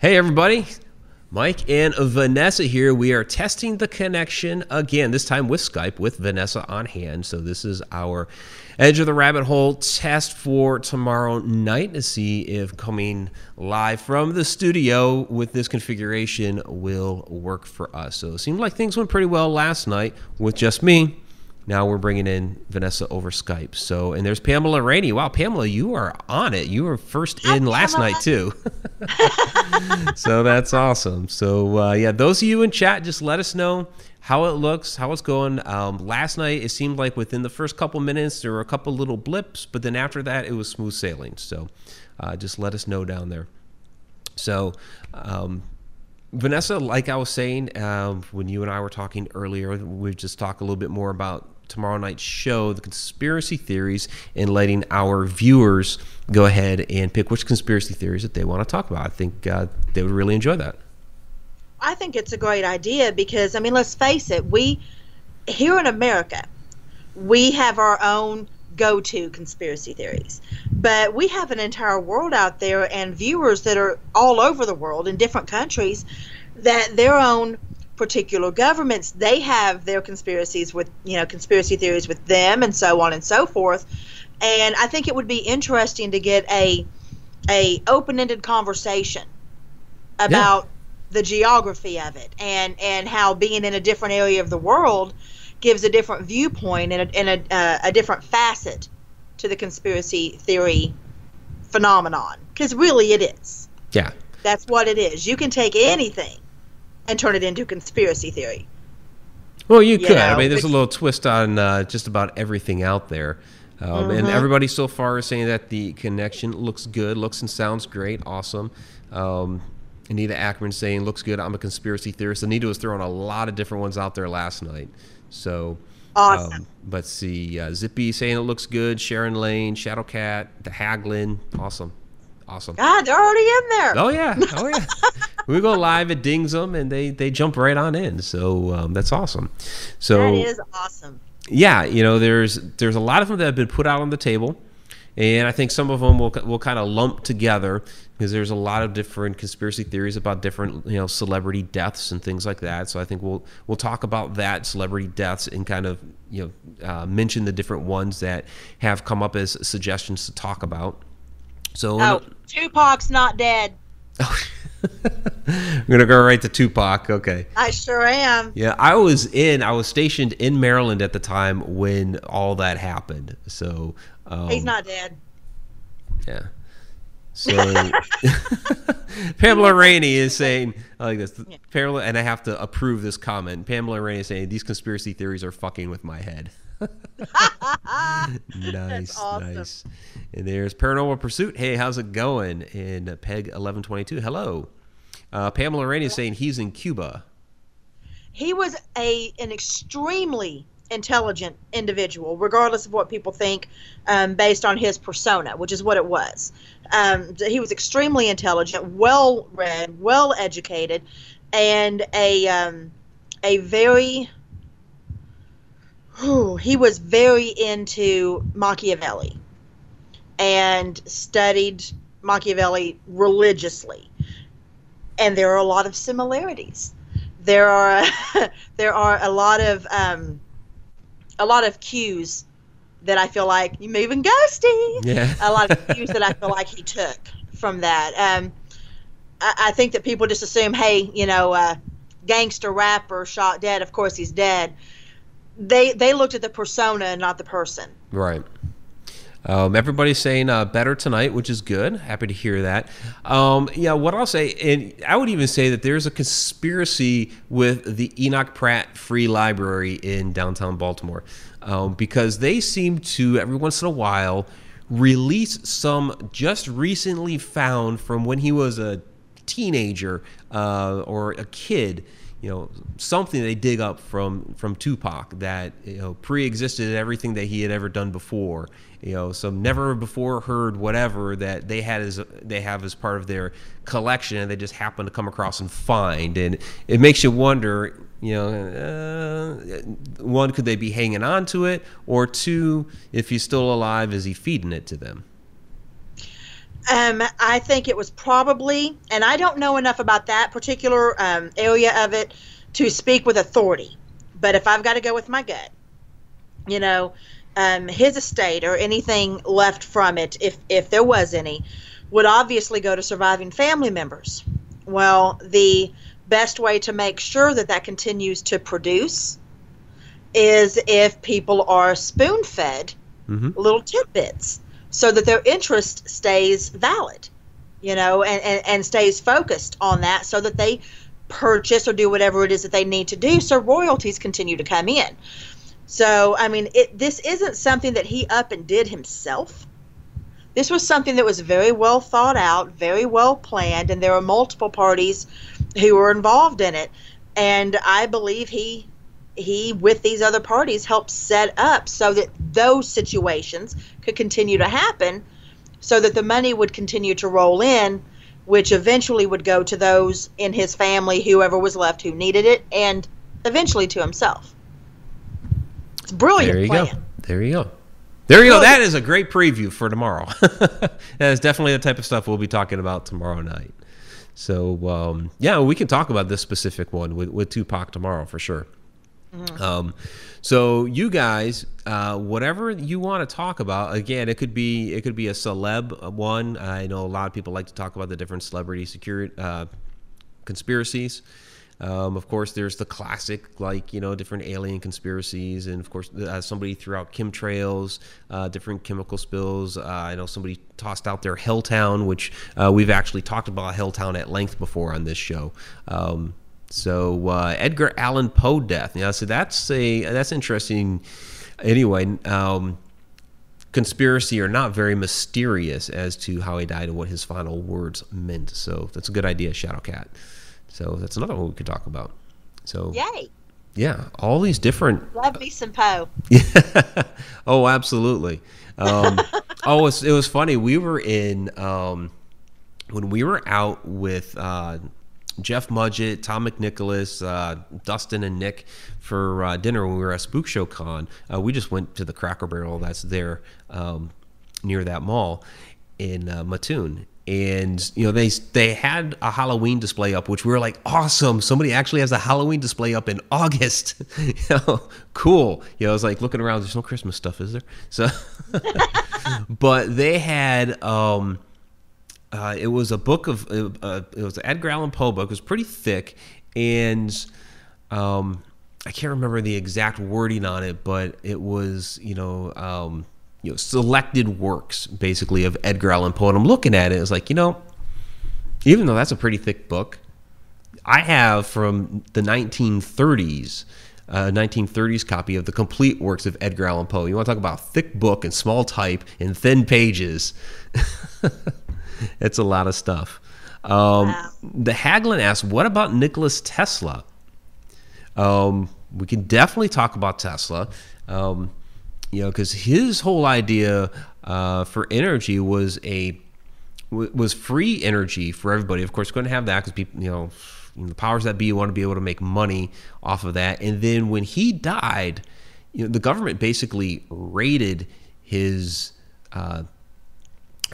Hey, everybody. Mike and Vanessa here. We are testing the connection again, this time with Skype with Vanessa on hand. So, this is our Edge of the Rabbit Hole test for tomorrow night to see if coming live from the studio with this configuration will work for us. So, it seemed like things went pretty well last night with just me. Now we're bringing in Vanessa over Skype. So, and there's Pamela Rainey. Wow, Pamela, you are on it. You were first in last night too. so that's awesome. So uh, yeah, those of you in chat, just let us know how it looks, how it's going. Um, last night, it seemed like within the first couple minutes there were a couple little blips, but then after that, it was smooth sailing. So uh, just let us know down there. So. Um, Vanessa, like I was saying um, when you and I were talking earlier, we just talked a little bit more about tomorrow night's show, the conspiracy theories, and letting our viewers go ahead and pick which conspiracy theories that they want to talk about. I think uh, they would really enjoy that. I think it's a great idea because, I mean, let's face it, we, here in America, we have our own go to conspiracy theories. But we have an entire world out there and viewers that are all over the world in different countries that their own particular governments they have their conspiracies with you know conspiracy theories with them and so on and so forth. And i think it would be interesting to get a a open-ended conversation about yeah. the geography of it and and how being in a different area of the world gives a different viewpoint and a, and a, uh, a different facet to the conspiracy theory phenomenon. Because really it is. Yeah. That's what it is. You can take anything and turn it into conspiracy theory. Well, you, you could. Know, I mean, there's which, a little twist on uh, just about everything out there. Um, mm-hmm. And everybody so far is saying that the connection looks good, looks and sounds great, awesome. Um, Anita Ackerman saying looks good. I'm a conspiracy theorist. Anita was throwing a lot of different ones out there last night. So awesome. Um, let's see. Uh, Zippy saying it looks good. Sharon Lane, Shadowcat, the Haglin, awesome. Awesome. God, they're already in there. Oh yeah, oh yeah. we go live, it dings them, and they they jump right on in. So um, that's awesome. So that is awesome. Yeah, you know, there's there's a lot of them that have been put out on the table, and I think some of them will will kind of lump together because there's a lot of different conspiracy theories about different you know celebrity deaths and things like that. So I think we'll we'll talk about that celebrity deaths and kind of you know uh, mention the different ones that have come up as suggestions to talk about. So oh, Tupac's not dead. I'm gonna go right to Tupac. Okay. I sure am. Yeah, I was in. I was stationed in Maryland at the time when all that happened. So um, he's not dead. Yeah. So Pamela Rainey is saying I like this. Yeah. Pamela, and I have to approve this comment. Pamela Rainey is saying these conspiracy theories are fucking with my head. nice, awesome. nice. And there's Paranormal Pursuit. Hey, how's it going? And Peg eleven twenty two. Hello. Uh, Pamela Rainey is saying he's in Cuba. He was a an extremely intelligent individual, regardless of what people think, um, based on his persona, which is what it was. Um, he was extremely intelligent, well read, well educated, and a um, a very he was very into Machiavelli and studied Machiavelli religiously. And there are a lot of similarities. There are there are a lot of um, a lot of cues that I feel like you moving ghosty. Yeah. a lot of cues that I feel like he took from that. Um, I, I, think that people just assume, hey, you know, uh, gangster rapper shot dead. Of course he's dead they they looked at the persona and not the person. Right. Um, everybody's saying uh, better tonight, which is good. Happy to hear that. Um, yeah, what I'll say, and I would even say that there's a conspiracy with the Enoch Pratt Free Library in downtown Baltimore um, because they seem to, every once in a while, release some just recently found from when he was a teenager uh, or a kid you know something they dig up from from Tupac that you know pre-existed everything that he had ever done before you know some never before heard whatever that they had as they have as part of their collection and they just happen to come across and find. And it makes you wonder you know uh, one could they be hanging on to it? Or two if he's still alive is he feeding it to them Um, I think it was probably, and I don't know enough about that particular um, area of it to speak with authority. But if I've got to go with my gut, you know, um, his estate or anything left from it, if if there was any, would obviously go to surviving family members. Well, the best way to make sure that that continues to produce is if people are spoon fed Mhm. little tidbits so that their interest stays valid, you know, and, and, and stays focused on that so that they purchase or do whatever it is that they need to do so royalties continue to come in. So, I mean, it, this isn't something that he up and did himself. This was something that was very well thought out, very well planned, and there were multiple parties who were involved in it. And I believe he he with these other parties helped set up so that those situations could continue to happen so that the money would continue to roll in which eventually would go to those in his family whoever was left who needed it and eventually to himself it's brilliant There you plan go. There you go. There you go. That is a great preview for tomorrow. that is definitely the type of stuff we'll be talking about tomorrow night. So um, yeah, we can talk about this specific one with, with Tupac tomorrow for sure. Um, so you guys, uh, whatever you want to talk about, again, it could be it could be a celeb one. I know a lot of people like to talk about the different celebrity security uh, conspiracies. Um, of course, there's the classic, like you know, different alien conspiracies, and of course, uh, somebody threw out chemtrails, uh, different chemical spills. Uh, I know somebody tossed out their Helltown, which uh, we've actually talked about Helltown at length before on this show. Um, so uh, Edgar Allan Poe death. Yeah, so that's a that's interesting. Anyway, um, conspiracy are not very mysterious as to how he died and what his final words meant. So that's a good idea, Shadowcat. So that's another one we could talk about. So yay yeah, all these different love me some poe yeah. oh, absolutely. Um, oh, it was, it was funny. We were in um, when we were out with uh, Jeff Mudgett, Tom McNicholas, uh, Dustin, and Nick for uh, dinner when we were at Spook Show Con. Uh, we just went to the Cracker Barrel that's there um, near that mall in uh, Mattoon. And you know they they had a Halloween display up, which we were like, awesome! Somebody actually has a Halloween display up in August. you know, cool. You know, I was like looking around. There's no Christmas stuff, is there? So, but they had um, uh, it was a book of uh, it was an Edgar Allan Poe book. It was pretty thick, and um, I can't remember the exact wording on it, but it was you know um, you know selected works basically of Edgar Allan Poe. And I'm looking at it, it's like you know, even though that's a pretty thick book, I have from the 1930s. Uh, 1930s copy of the complete works of Edgar Allan Poe. You want to talk about thick book and small type and thin pages? it's a lot of stuff. Um, Wow. The Haglin asks, "What about Nicholas Tesla?" Um, we can definitely talk about Tesla. Um, you know, because his whole idea uh, for energy was a w- was free energy for everybody. Of course, going to have that because people, you know, the powers that be want to be able to make money off of that. And then when he died, you know, the government basically raided his uh,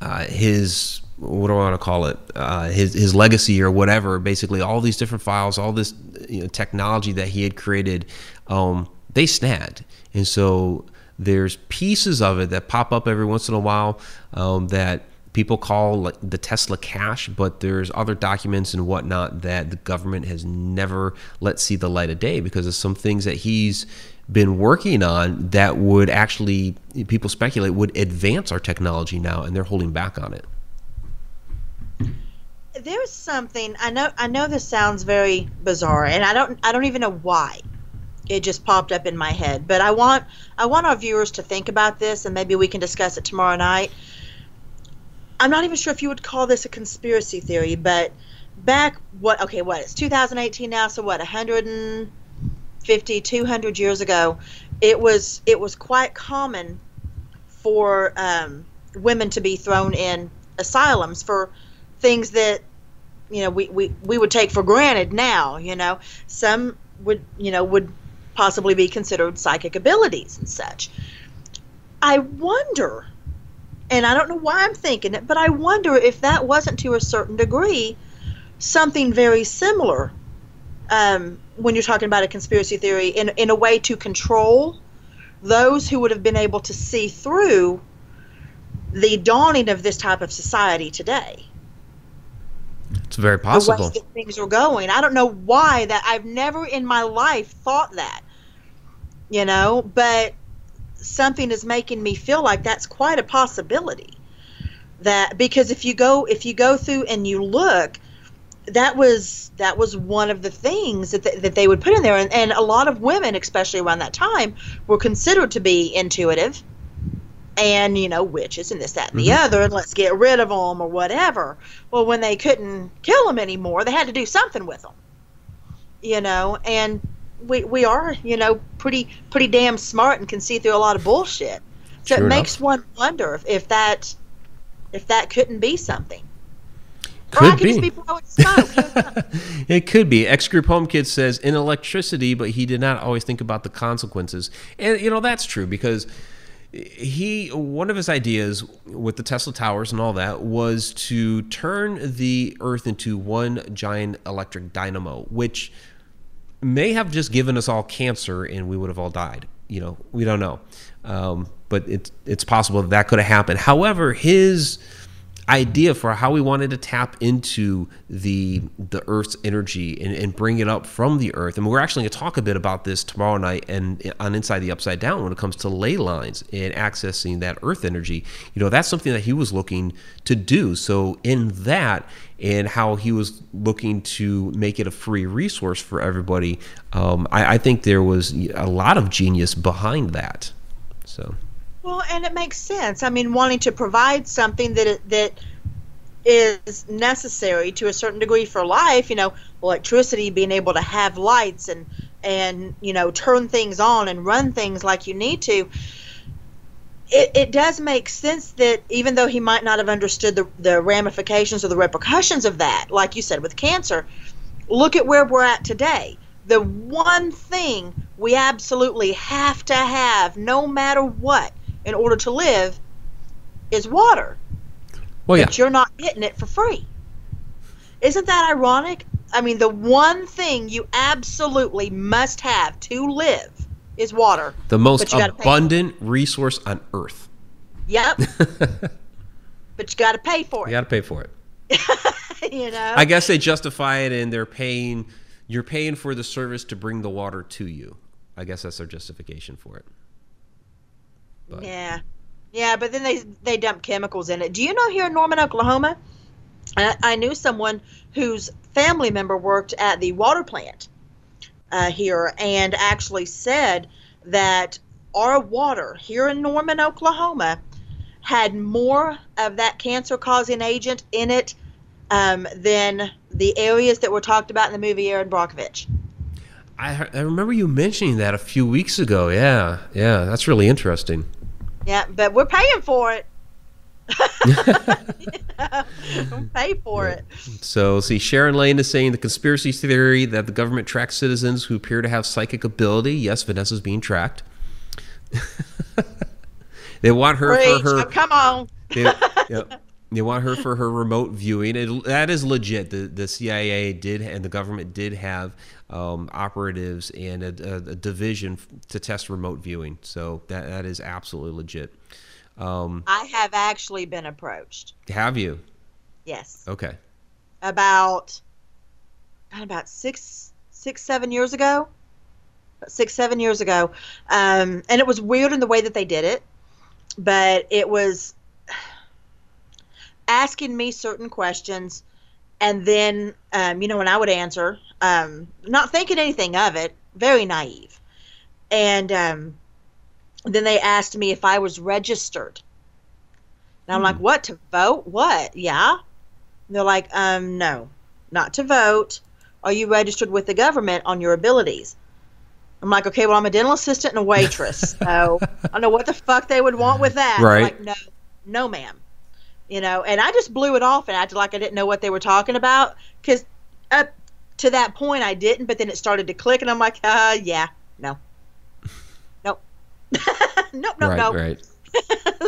uh, his what do I want to call it? Uh, his his legacy or whatever. Basically, all these different files, all this you know, technology that he had created, um, they snagged, and so there's pieces of it that pop up every once in a while um, that people call like the Tesla cache, but there's other documents and whatnot that the government has never let see the light of day because of some things that he's been working on that would actually people speculate would advance our technology now and they're holding back on it. There's something I know I know this sounds very bizarre and I don't I don't even know why it just popped up in my head but I want I want our viewers to think about this and maybe we can discuss it tomorrow night. I'm not even sure if you would call this a conspiracy theory but back what okay what it's 2018 now so what 150 200 years ago it was it was quite common for um, women to be thrown in asylums for things that you know we, we, we would take for granted now you know. Some would you know would possibly be considered psychic abilities and such. I wonder and I don't know why I'm thinking it, but I wonder if that wasn't to a certain degree something very similar um, when you're talking about a conspiracy theory in, in a way to control those who would have been able to see through the dawning of this type of society today. It's very possible. The way that things are going. I don't know why that I've never in my life thought that. You know, but something is making me feel like that's quite a possibility. That because if you go if you go through and you look, that was that was one of the things that, th- that they would put in there. And, and a lot of women especially around that time were considered to be intuitive and you know witches and this that and the Mhm. other and let's get rid of them or whatever. Well when they couldn't kill them anymore they had to do something with them you know? And we, we are you know pretty pretty damn smart and can see through a lot of bullshit. So Sure it enough. makes one wonder if, if that if that couldn't be something Could could be. be blowing smoke. It could be. X Group Home Kid says in electricity, but he did not always think about the consequences. And you know that's true because he one of his ideas with the Tesla towers and all that was to turn the Earth into one giant electric dynamo, which may have just given us all cancer and we would have all died. You know, we don't know, um, but it's it's possible that, that could have happened. However, his idea for how we wanted to tap into the the Earth's energy and, and bring it up from the Earth. And we're actually going to talk a bit about this tomorrow night and on Inside the Upside Down when it comes to ley lines and accessing that Earth energy. You know, that's something that he was looking to do. So in that and how he was looking to make it a free resource for everybody, um, I, I think there was a lot of genius behind that. So. Well, and it makes sense. I mean, wanting to provide something that that is necessary to a certain degree for life. You know, electricity, being able to have lights and and you know turn things on and run things like you need to. It, it does make sense that even though he might not have understood the, the ramifications or the repercussions of that, like you said with cancer, look at where we're at today. The one thing we absolutely have to have, no matter what, in order to live, is water. Well, yeah. But you're not getting it for free. Isn't that ironic? I mean, the one thing you absolutely must have to live is water. The most But you gotta pay for it. abundant resource on Earth. Yep, but you got to pay for it. You got to pay for it. it. you know. I guess they justify it and they're paying. You're paying for the service to bring the water to you. I guess that's their justification for it. But- Yeah, yeah, but then they they dump chemicals in it. Do you know here in Norman, Oklahoma? I, I knew someone whose family member worked at the water plant uh, here, and actually said that our water here in Norman, Oklahoma, had more of that cancer-causing agent in it um, than the areas that were talked about in the movie Erin Brockovich. I, I remember you mentioning that a few weeks ago. Yeah, yeah, that's really interesting. Yeah, but we're paying for it. we'll pay for it. So, see, Sharon Lane is saying the conspiracy theory that the government tracks citizens who appear to have psychic ability. Yes, Vanessa's being tracked. they want her Preach. for her. Oh, come on. They, yep. They want her for her remote viewing. It, that is legit. The the CIA did and the government did have um, operatives and a, a, a division to test remote viewing. So that that is absolutely legit. Um, I have actually been approached. have you? Yes, Okay. about about six, six, seven years ago. Six, seven years ago, um, and it was weird in the way that they did it, but it was asking me certain questions, and then um, you know when I would answer, um, not thinking anything of it, very naive, and um, then they asked me if I was registered. And I'm like, what to vote? What? Yeah. They're like, um, no, not to vote. Are you registered with the government on your abilities? I'm like, okay, well, I'm a dental assistant and a waitress, so I don't know what the fuck they would want with that. Right. Like, no, no, ma'am. You know, and I just blew it off and acted like I didn't know what they were talking about because up to that point I didn't, but then it started to click, and I'm like, uh, yeah, no, nope, nope, nope, right. nope. Right.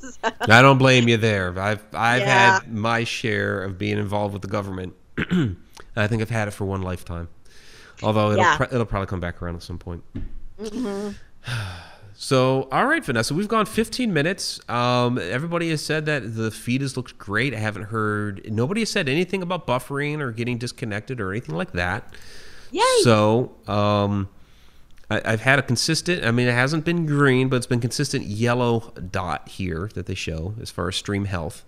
So, I don't blame you there. I've I've Yeah. had my share of being involved with the government. I think I've had it for one lifetime. Although it'll Yeah. pro- it'll probably come back around at some point. So, all right, Vanessa, we've gone 15 minutes. Um, everybody has said that the feed has looked great. I haven't heard nobody has said anything about buffering or getting disconnected or anything like that. yay! So, um, I, I've had a consistent. I mean, it hasn't been green, but it's been consistent yellow dot here that they show as far as stream health.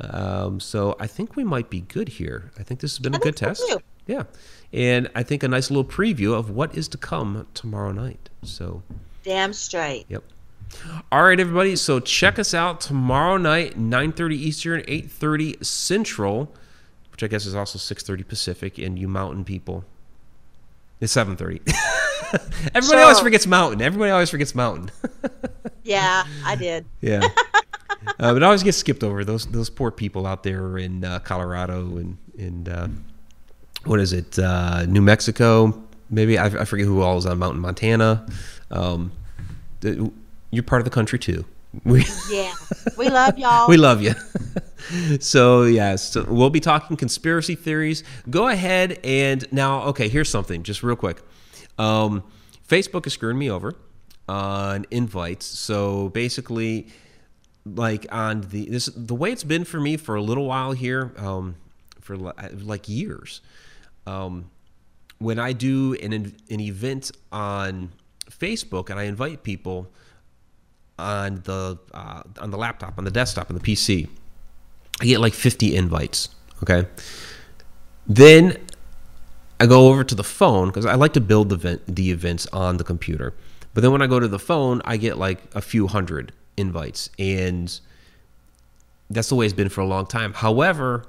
Um, so I think we might be good here. I think this has been a I good so test. too. Yeah, and I think a nice little preview of what is to come tomorrow night. So. Damn straight. Yep. All right, everybody. So check us out tomorrow night, 9:30 Eastern, 8:30 Central, which I guess is also 6:30 Pacific. And you Mountain people, it's 7:30. Everybody always forgets Mountain. Everybody always forgets Mountain. Yeah, I did. yeah. Uh, but it always gets skipped over. Those those poor people out there in uh, Colorado and and uh, what is it? Uh, New Mexico. Maybe I, I forget who all is on Mountain Montana. Um, th- you're part of the country too. We Yeah, we love y'all. we love you. so yes, so we'll be talking conspiracy theories. Go ahead and now, okay, here's something, just real quick. Um, Facebook is screwing me over on invites. So basically, like on the this the way it's been for me for a little while here, um, for like years. Um, when I do an an event on Facebook and I invite people on the uh, on the laptop, on the desktop, on the PC, I get like 50 invites. Okay, then I go over to the phone because I like to build the event, the events on the computer. But then when I go to the phone, I get like a few hundred invites, and that's the way it's been for a long time. However,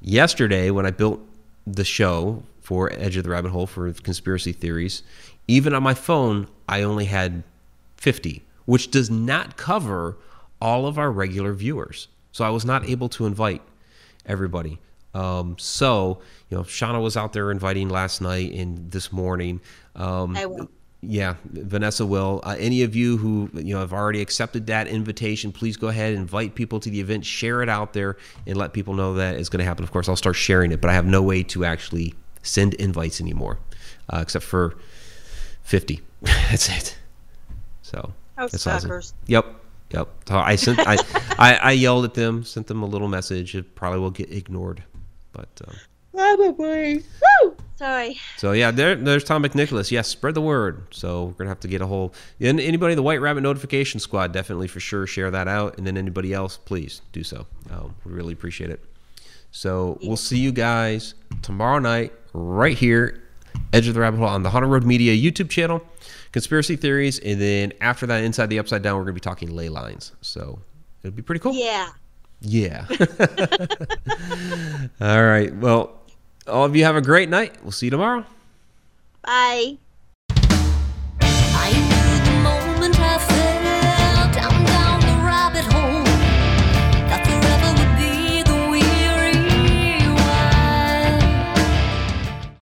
yesterday when I built the show for Edge of the Rabbit Hole for conspiracy theories, even on my phone, I only had 50, which does not cover all of our regular viewers. So I was not able to invite everybody. Um, so, you know, Shauna was out there inviting last night and this morning. Um, I will. yeah, Vanessa will. Uh, any of you who you know have already accepted that invitation, please go ahead and invite people to the event. Share it out there and let people know that it's going to happen. Of course, I'll start sharing it, but I have no way to actually send invites anymore, uh, except for fifty. That's it. So that's awesome. Yep, yep. So I sent. I, I I yelled at them, sent them a little message. It probably will get ignored, but. Um, Probably. Woo! Sorry. so yeah, there, there's Tom McNicholas. Yes, spread the word. So we're gonna have to get a whole. And anybody the White Rabbit Notification Squad, definitely for sure share that out. And then anybody else, please do so. Um, we really appreciate it. So we'll see you guys tomorrow night right here, Edge of the Rabbit Hole on the Haunted Road Media YouTube channel, conspiracy theories, and then after that, inside the Upside Down, we're going to be talking ley lines. So it'll be pretty cool. Yeah. Yeah. all right. Well, all of you have a great night. We'll see you tomorrow. Bye.